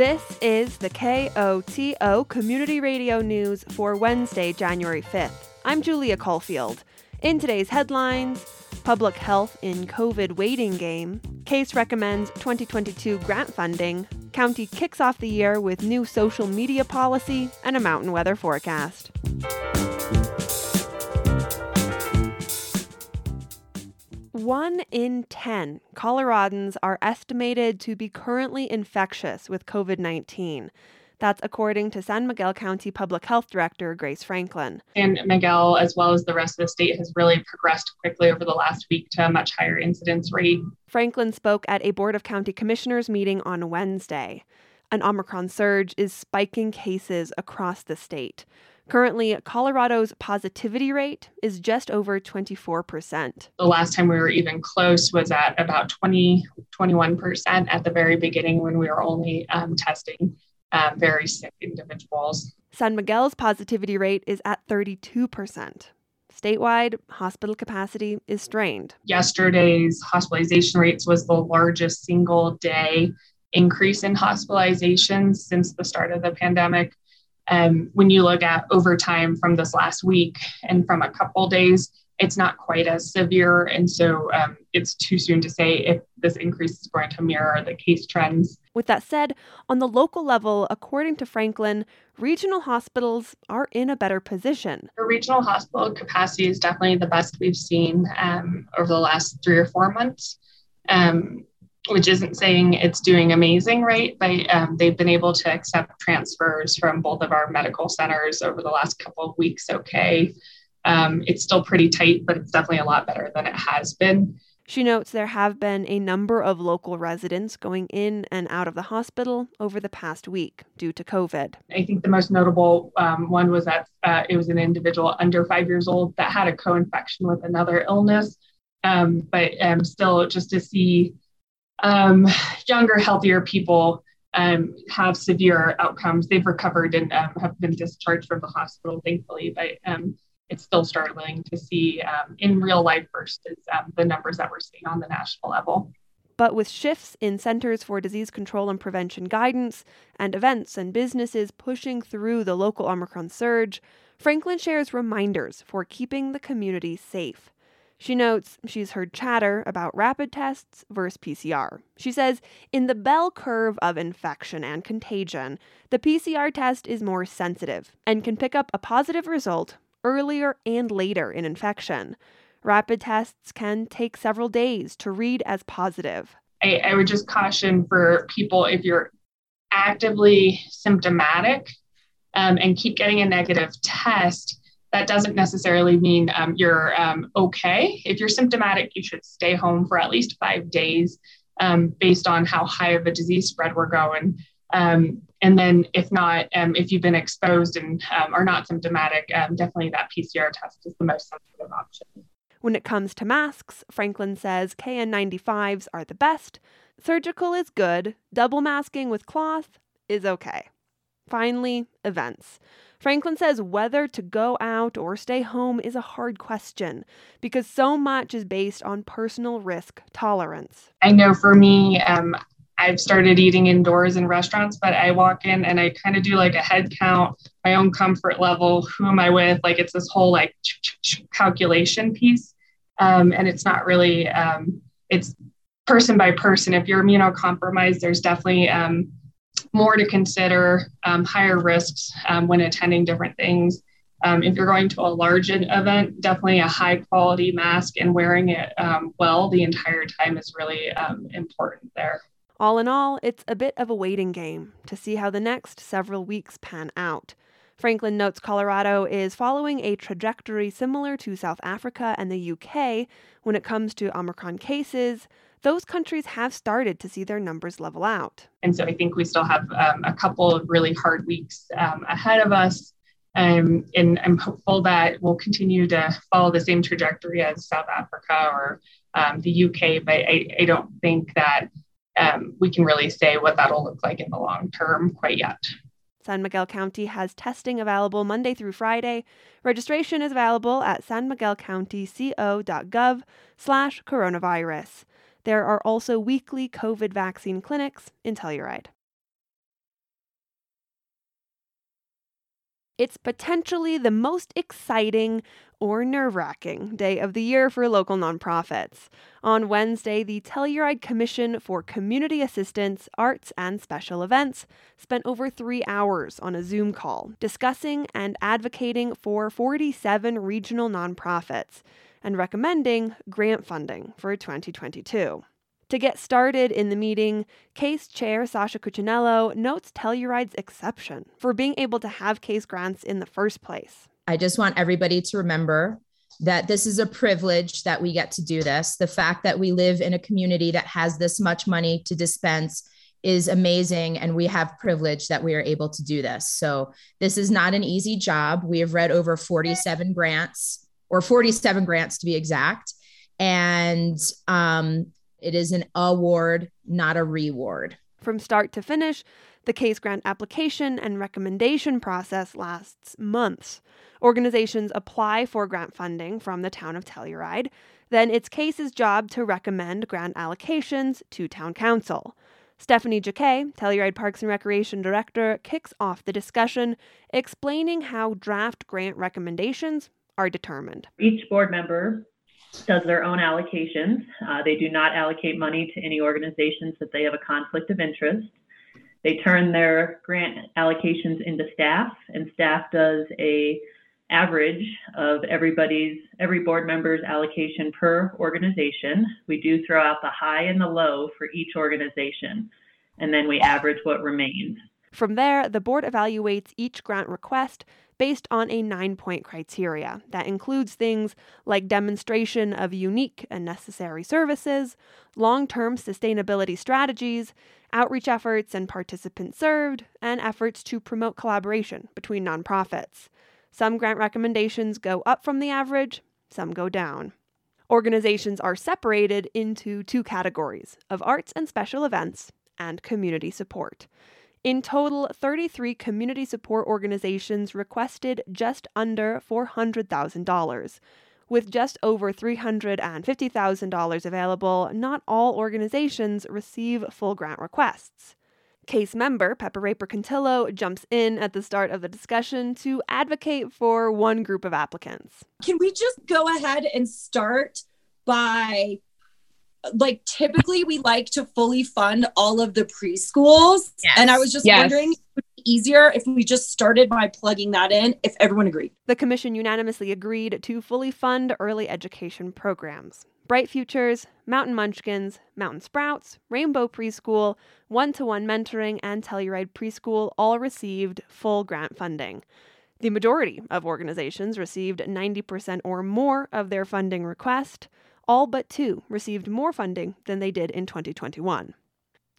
This is the KOTO Community Radio News for Wednesday, January 5th. I'm Julia Caulfield. In today's headlines, Public Health in COVID Waiting Game, Case recommends 2022 grant funding, County kicks off the year with new social media policy, and a mountain weather forecast. One in 10 Coloradans are estimated to be currently infectious with COVID 19. That's according to San Miguel County Public Health Director Grace Franklin. San Miguel, as well as the rest of the state, has really progressed quickly over the last week to a much higher incidence rate. Franklin spoke at a Board of County Commissioners meeting on Wednesday. An Omicron surge is spiking cases across the state. Currently, Colorado's positivity rate is just over 24%. The last time we were even close was at about 20, 21% at the very beginning when we were only um, testing um, very sick individuals. San Miguel's positivity rate is at 32%. Statewide, hospital capacity is strained. Yesterday's hospitalization rates was the largest single day increase in hospitalizations since the start of the pandemic. Um, when you look at overtime from this last week and from a couple days, it's not quite as severe. And so um, it's too soon to say if this increase is going to mirror the case trends. With that said, on the local level, according to Franklin, regional hospitals are in a better position. The regional hospital capacity is definitely the best we've seen um, over the last three or four months. Um, which isn't saying it's doing amazing, right? But um, they've been able to accept transfers from both of our medical centers over the last couple of weeks. Okay. Um, it's still pretty tight, but it's definitely a lot better than it has been. She notes there have been a number of local residents going in and out of the hospital over the past week due to COVID. I think the most notable um, one was that uh, it was an individual under five years old that had a co infection with another illness. Um, but um, still, just to see um, younger, healthier people um, have severe outcomes. They've recovered and um, have been discharged from the hospital, thankfully, but um, it's still startling to see um, in real life versus um, the numbers that we're seeing on the national level. But with shifts in Centers for Disease Control and Prevention guidance and events and businesses pushing through the local Omicron surge, Franklin shares reminders for keeping the community safe. She notes she's heard chatter about rapid tests versus PCR. She says in the bell curve of infection and contagion, the PCR test is more sensitive and can pick up a positive result earlier and later in infection. Rapid tests can take several days to read as positive. I, I would just caution for people if you're actively symptomatic um, and keep getting a negative test, that doesn't necessarily mean um, you're um, okay. If you're symptomatic, you should stay home for at least five days um, based on how high of a disease spread we're going. Um, and then, if not, um, if you've been exposed and are not symptomatic, definitely that PCR test is the most sensitive option. When it comes to masks, Franklin says KN95s are the best. Surgical is good. Double masking with cloth is okay. Finally, events. Franklin says whether to go out or stay home is a hard question because so much is based on personal risk tolerance. I know for me, um, I've started eating indoors in restaurants, but I walk in and I kind of do like a head count, my own comfort level, who am I with? Like it's this whole like calculation piece. Um, and it's not really, um, it's person by person. If you're immunocompromised, there's definitely um, more to consider, um, higher risks um, when attending different things. Um, if you're going to a large event, definitely a high quality mask and wearing it um, well the entire time is really um, important there. All in all, it's a bit of a waiting game to see how the next several weeks pan out. Franklin notes Colorado is following a trajectory similar to South Africa and the UK when it comes to Omicron cases, those countries have started to see their numbers level out. And so I think we still have um, a couple of really hard weeks um, ahead of us. Um, and I'm hopeful that we'll continue to follow the same trajectory as South Africa or um, the UK, but I, I, don't think that um, we can really say what that'll look like in the long term quite yet. San Miguel County has testing available Monday through Friday. Registration is available at sanmiguelcountyco.gov slash coronavirus. There are also weekly COVID vaccine clinics in Telluride. It's potentially the most exciting or nerve wracking day of the year for local nonprofits. On Wednesday, the Telluride Commission for Community Assistance, Arts, and Special Events spent over three hours on a Zoom call discussing and advocating for 47 regional nonprofits and recommending grant funding for 2022. To get started in the meeting, CASE Chair Sasha Cuccinello notes Telluride's exception for being able to have CASE grants in the first place. I just want everybody to remember that this is a privilege that we get to do this. The fact that we live in a community that has this much money to dispense is amazing and we have privilege that we are able to do this. So this is not an easy job. We have read over 47 grants or 47 grants to be exact. And um, it is an award, not a reward. From start to finish, the case grant application and recommendation process lasts months. Organizations apply for grant funding from the town of Telluride. Then it's CASE's job to recommend grant allocations to town council. Stephanie Jacquet, Telluride Parks and Recreation Director, kicks off the discussion, explaining how draft grant recommendations are determined. Each board member does their own allocations. Uh, they do not allocate money to any organizations that they have a conflict of interest. They turn their grant allocations into staff, and staff does a average of everybody's every board member's allocation per organization. We do throw out the high and the low for each organization, and then we average what remains. From there, the board evaluates each grant request based on a nine point criteria that includes things like demonstration of unique and necessary services, long term sustainability strategies, outreach efforts and participants served, and efforts to promote collaboration between nonprofits. Some grant recommendations go up from the average, some go down. Organizations are separated into two categories of arts and special events and community support. In total, 33 community support organizations requested just under $400,000. With just over $350,000 available, not all organizations receive full grant requests. Case member Pepper Raper Cantillo jumps in at the start of the discussion to advocate for one group of applicants. Can we just go ahead and start by like typically we like to fully fund all of the preschools. Yes. and i was just yes. wondering easier if we just started by plugging that in if everyone agreed. The commission unanimously agreed to fully fund early education programs. Bright futures mountain munchkins mountain sprouts rainbow preschool one-to-one mentoring and telluride preschool all received full grant funding. The majority of organizations received 90% or more of their funding request all but two received more funding than they did in 2021.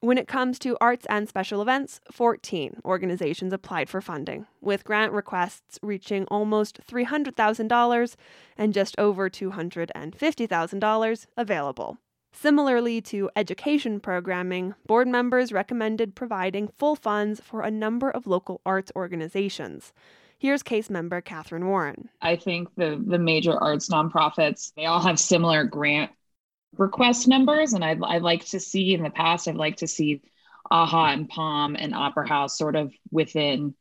When it comes to arts and special events, 14 organizations applied for funding, with grant requests reaching almost $300,000 and just over $250,000 available. Similarly to education programming, board members recommended providing full funds for a number of local arts organizations. Here's case member Catherine Warren. I think the the major arts nonprofits they all have similar grant request numbers, and I'd I'd like to see in the past I'd like to see AHA and Palm and Opera House sort of within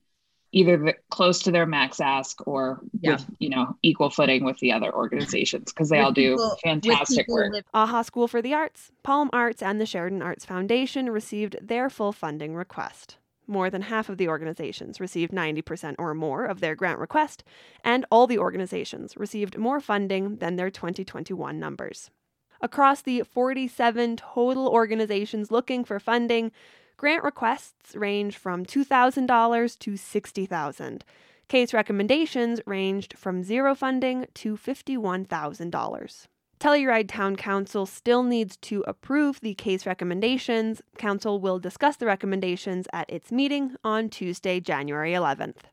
either the, close to their max ask or yeah. with you know equal footing with the other organizations because they with all do people, fantastic work. Live- AHA School for the Arts, Palm Arts, and the Sheridan Arts Foundation received their full funding request. More than half of the organizations received 90% or more of their grant request, and all the organizations received more funding than their 2021 numbers. Across the 47 total organizations looking for funding, grant requests range from $2,000 to $60,000. Case recommendations ranged from zero funding to $51,000. Telluride Town Council still needs to approve the case recommendations. Council will discuss the recommendations at its meeting on Tuesday, January 11th.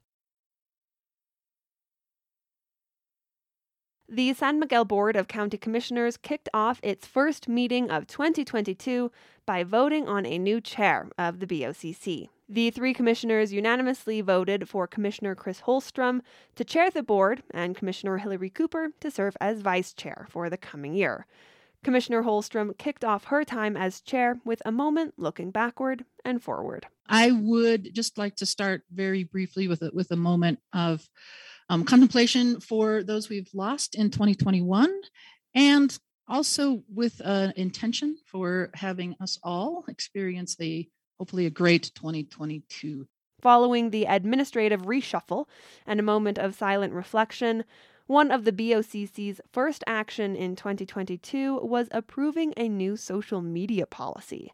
The San Miguel Board of County Commissioners kicked off its first meeting of 2022 by voting on a new chair of the BOCC. The three commissioners unanimously voted for Commissioner Kris Holstrom to chair the board and Commissioner Hilary Cooper to serve as vice chair for the coming year. Commissioner Holstrom kicked off her time as chair with a moment looking backward and forward. I would just like to start very briefly with a, with a moment of um, contemplation for those we've lost in 2021 and also with an intention for having us all experience a hopefully a great 2022. Following the administrative reshuffle and a moment of silent reflection, one of the BOCC's first action in 2022 was approving a new social media policy.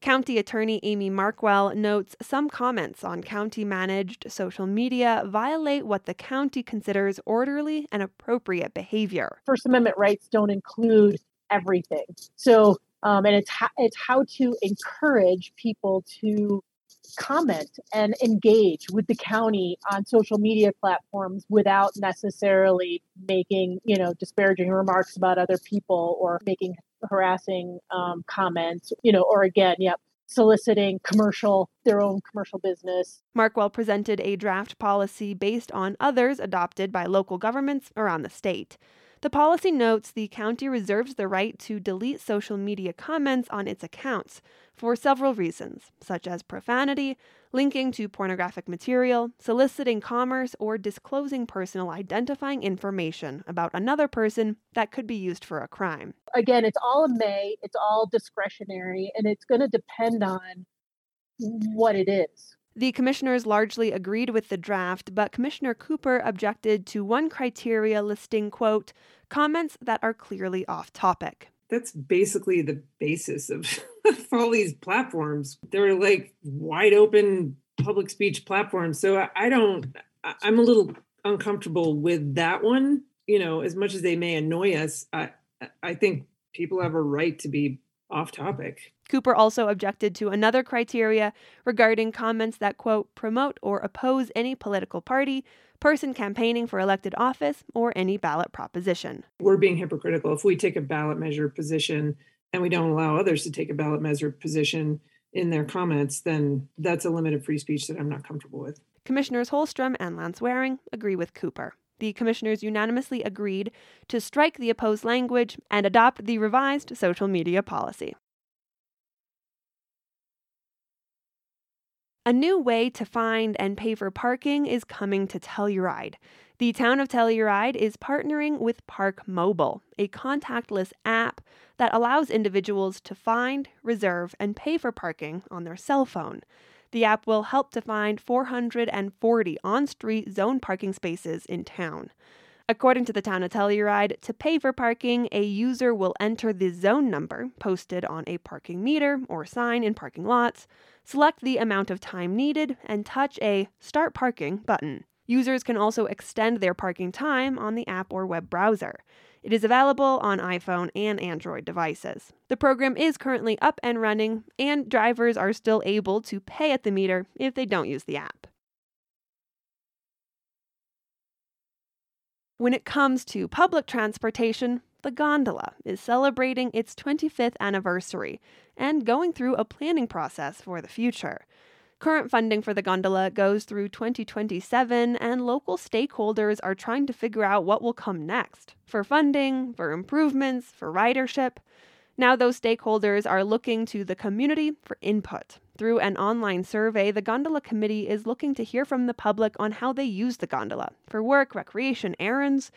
County Attorney Amy Markwell notes some comments on county managed social media violate what the county considers orderly and appropriate behavior. First Amendment rights don't include everything. So, um, and it's, ha- it's how to encourage people to comment and engage with the county on social media platforms without necessarily making you know disparaging remarks about other people or making harassing um, comments, you know, or again, yep, soliciting commercial their own commercial business. Markwell presented a draft policy based on others adopted by local governments around the state. The policy notes the county reserves the right to delete social media comments on its accounts for several reasons, such as profanity, linking to pornographic material, soliciting commerce, or disclosing personal identifying information about another person that could be used for a crime. Again, it's all in May, it's all discretionary, and it's going to depend on what it is. The commissioners largely agreed with the draft, but Commissioner Cooper objected to one criteria listing, quote, comments that are clearly off topic. That's basically the basis of all these platforms. They're like wide open public speech platforms. So I don't, I'm a little uncomfortable with that one. You know, as much as they may annoy us, I, I think people have a right to be off topic. Cooper also objected to another criteria regarding comments that, quote, promote or oppose any political party, person campaigning for elected office, or any ballot proposition. We're being hypocritical if we take a ballot measure position and we don't allow others to take a ballot measure position in their comments, then that's a limit of free speech that I'm not comfortable with. Commissioners Holstrom and Lance Waring agree with Cooper the commissioners unanimously agreed to strike the opposed language and adopt the revised social media policy. A new way to find and pay for parking is coming to Telluride. The town of Telluride is partnering with Park Mobile, a contactless app that allows individuals to find, reserve, and pay for parking on their cell phone. The app will help to find 440 on street zone parking spaces in town. According to the town of Telluride, to pay for parking, a user will enter the zone number posted on a parking meter or sign in parking lots, select the amount of time needed, and touch a Start Parking button. Users can also extend their parking time on the app or web browser. It is available on iPhone and Android devices. The program is currently up and running, and drivers are still able to pay at the meter if they don't use the app. When it comes to public transportation, the gondola is celebrating its 25th anniversary and going through a planning process for the future. Current funding for the gondola goes through 2027, and local stakeholders are trying to figure out what will come next for funding, for improvements, for ridership. Now, those stakeholders are looking to the community for input. Through an online survey, the Gondola Committee is looking to hear from the public on how they use the gondola for work, recreation, errands.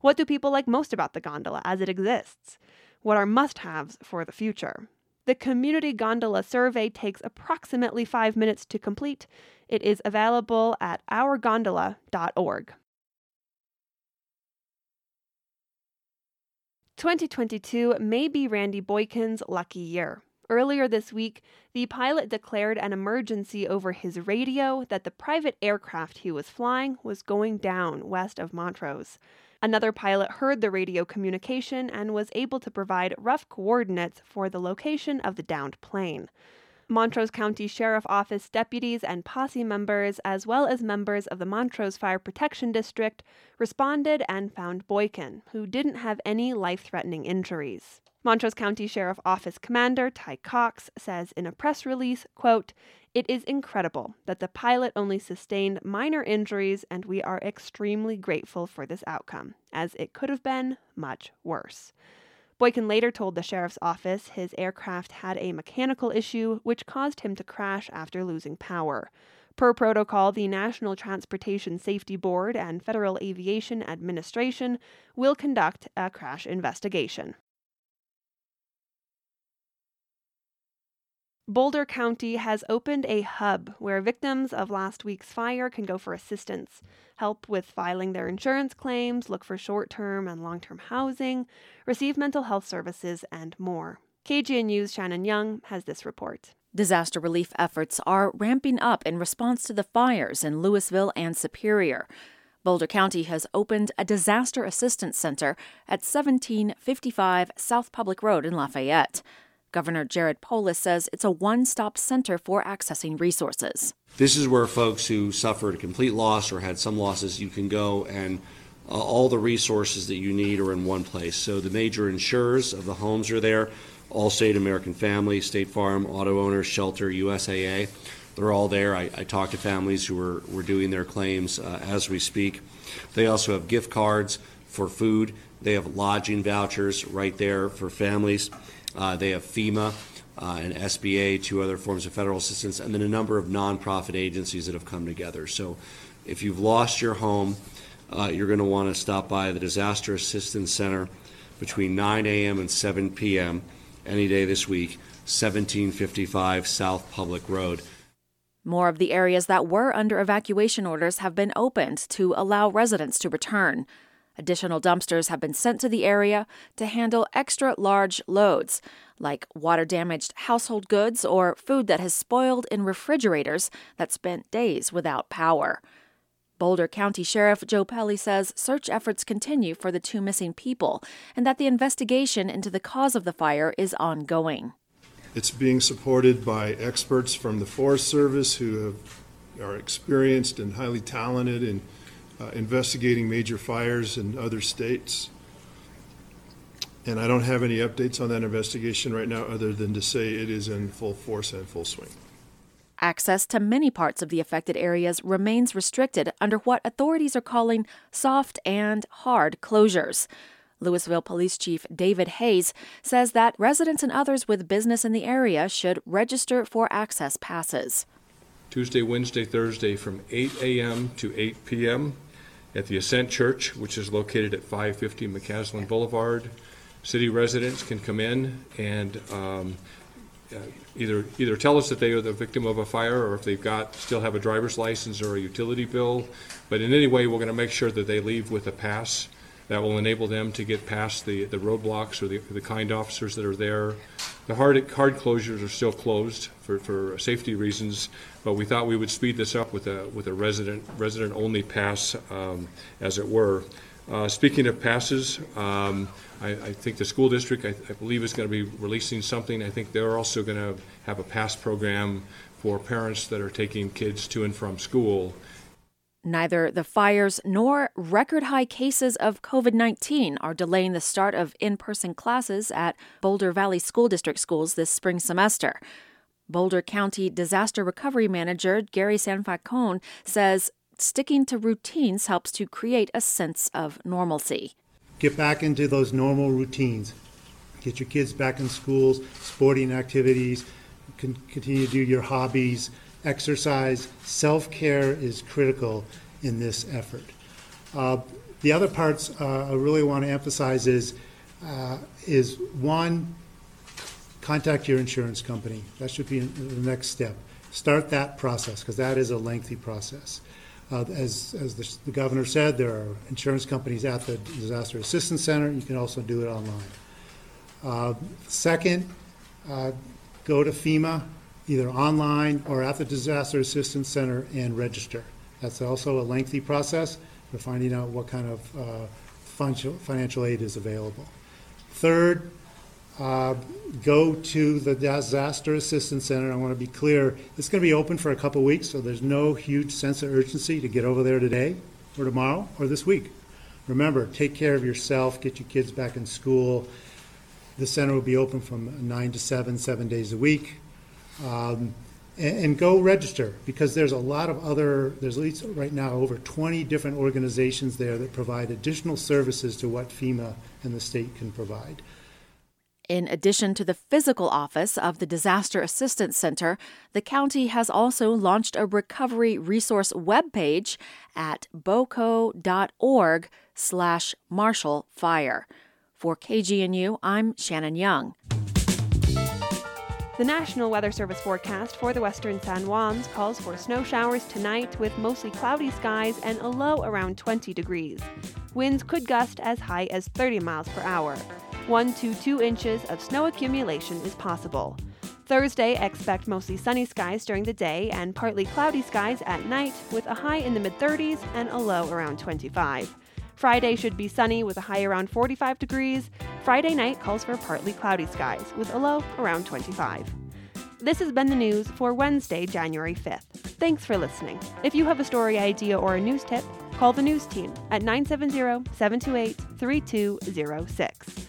What do people like most about the gondola as it exists? What are must haves for the future? The Community Gondola Survey takes approximately five minutes to complete. It is available at ourgondola.org. 2022 may be Randy Boykin's lucky year. Earlier this week, the pilot declared an emergency over his radio that the private aircraft he was flying was going down west of Montrose. Another pilot heard the radio communication and was able to provide rough coordinates for the location of the downed plane. Montrose County Sheriff Office deputies and posse members, as well as members of the Montrose Fire Protection District, responded and found Boykin, who didn't have any life threatening injuries. Montrose County Sheriff Office Commander Ty Cox says in a press release, quote, it is incredible that the pilot only sustained minor injuries, and we are extremely grateful for this outcome, as it could have been much worse. Boykin later told the sheriff's office his aircraft had a mechanical issue which caused him to crash after losing power. Per protocol, the National Transportation Safety Board and Federal Aviation Administration will conduct a crash investigation. Boulder County has opened a hub where victims of last week's fire can go for assistance, help with filing their insurance claims, look for short term and long term housing, receive mental health services, and more. KGNU's Shannon Young has this report. Disaster relief efforts are ramping up in response to the fires in Louisville and Superior. Boulder County has opened a disaster assistance center at 1755 South Public Road in Lafayette. Governor Jared Polis says it's a one stop center for accessing resources. This is where folks who suffered a complete loss or had some losses, you can go and uh, all the resources that you need are in one place. So the major insurers of the homes are there Allstate, American Family, State Farm, Auto Owners, Shelter, USAA. They're all there. I, I talk to families who are, were doing their claims uh, as we speak. They also have gift cards for food. They have lodging vouchers right there for families. Uh, they have FEMA uh, and SBA, two other forms of federal assistance, and then a number of nonprofit agencies that have come together. So if you've lost your home, uh, you're going to want to stop by the Disaster Assistance Center between 9 a.m. and 7 p.m. any day this week, 1755 South Public Road. More of the areas that were under evacuation orders have been opened to allow residents to return. Additional dumpsters have been sent to the area to handle extra large loads, like water damaged household goods or food that has spoiled in refrigerators that spent days without power. Boulder County Sheriff Joe Pelle says search efforts continue for the two missing people and that the investigation into the cause of the fire is ongoing. It's being supported by experts from the Forest Service who have, are experienced and highly talented in uh, investigating major fires in other states. And I don't have any updates on that investigation right now other than to say it is in full force and full swing. Access to many parts of the affected areas remains restricted under what authorities are calling soft and hard closures. Louisville Police Chief David Hayes says that residents and others with business in the area should register for access passes. Tuesday, Wednesday, Thursday from 8 a.m. to 8 p.m at the Ascent Church, which is located at 550 McCaslin Boulevard. City residents can come in and um, uh, either either tell us that they are the victim of a fire or if they've got still have a driver's license or a utility bill. But in any way, we're going to make sure that they leave with a pass that will enable them to get past the, the roadblocks or the, the kind officers that are there. The hard, hard closures are still closed for, for safety reasons, but we thought we would speed this up with a, with a resident, resident only pass, um, as it were. Uh, speaking of passes, um, I, I, think the school district, I, I believe, is going to be releasing something. I think they're also going to have a pass program for parents that are taking kids to and from school. Neither the fires nor record high cases of COVID 19 are delaying the start of in person classes at Boulder Valley School District schools this spring semester. Boulder County Disaster Recovery Manager Gary Sanfacon says sticking to routines helps to create a sense of normalcy. Get back into those normal routines. Get your kids back in schools, sporting activities, continue to do your hobbies exercise, self care is critical in this effort. Uh, the other parts uh, I really want to emphasize is uh, is one, contact your insurance company. That should be the next step. Start that process because that is a lengthy process. Uh, as as the, the, governor said, there are insurance companies at the Disaster Assistance Center. You can also do it online. Uh, second, uh, go to FEMA either online or at the Disaster Assistance Center and register. That's also a lengthy process for finding out what kind of uh, financial aid is available. Third, uh, go to the Disaster Assistance Center. I want to be clear, it's going to be open for a couple weeks, so there's no huge sense of urgency to get over there today or tomorrow or this week. Remember, take care of yourself, get your kids back in school. The center will be open from 9 to 7, seven days a week. Um, and, and, go register because there's a lot of other, there's at least right now over 20 different organizations there that provide additional services to what FEMA and the state can provide. In addition to the physical office of the Disaster Assistance Center, the county has also launched a recovery resource webpage at boco.org slash Marshall Fire. For KGNU, I'm Shannon Young. The National Weather Service forecast for the western San Juans calls for snow showers tonight with mostly cloudy skies and a low around 20 degrees. Winds could gust as high as 30 miles per hour. 1 to 2 inches of snow accumulation is possible. Thursday, expect mostly sunny skies during the day and partly cloudy skies at night with a high in the mid 30s and a low around 25. Friday should be sunny with a high around 45 degrees. Friday night calls for partly cloudy skies with a low around 25. This has been the news for Wednesday, January 5th. Thanks for listening. If you have a story idea or a news tip, call the news team at 970 728 3206.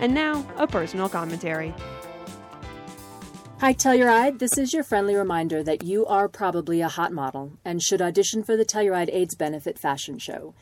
And now, a personal commentary. Hi, Telluride. This is your friendly reminder that you are probably a hot model and should audition for the Telluride AIDS Benefit Fashion Show.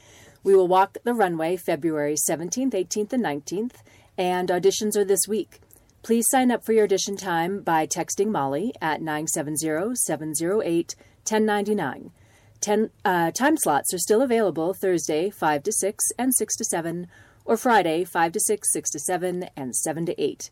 We will walk the runway February 17th, 18th, and 19th, and auditions are this week. Please sign up for your audition time by texting Molly at 970 708 1099. Ten, uh, time slots are still available Thursday, 5 to 6 and 6 to 7, or Friday, 5 to 6, 6 to 7, and 7 to 8.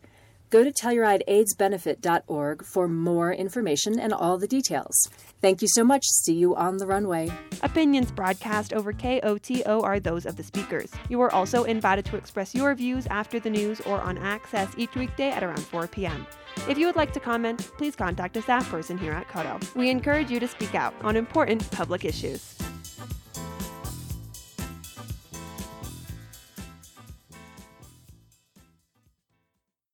Go to TellurideAIDSBenefit.org for more information and all the details. Thank you so much. See you on the runway. Opinions broadcast over KOTO are those of the speakers. You are also invited to express your views after the news or on Access each weekday at around 4 p.m. If you would like to comment, please contact a staff person here at KOTO. We encourage you to speak out on important public issues.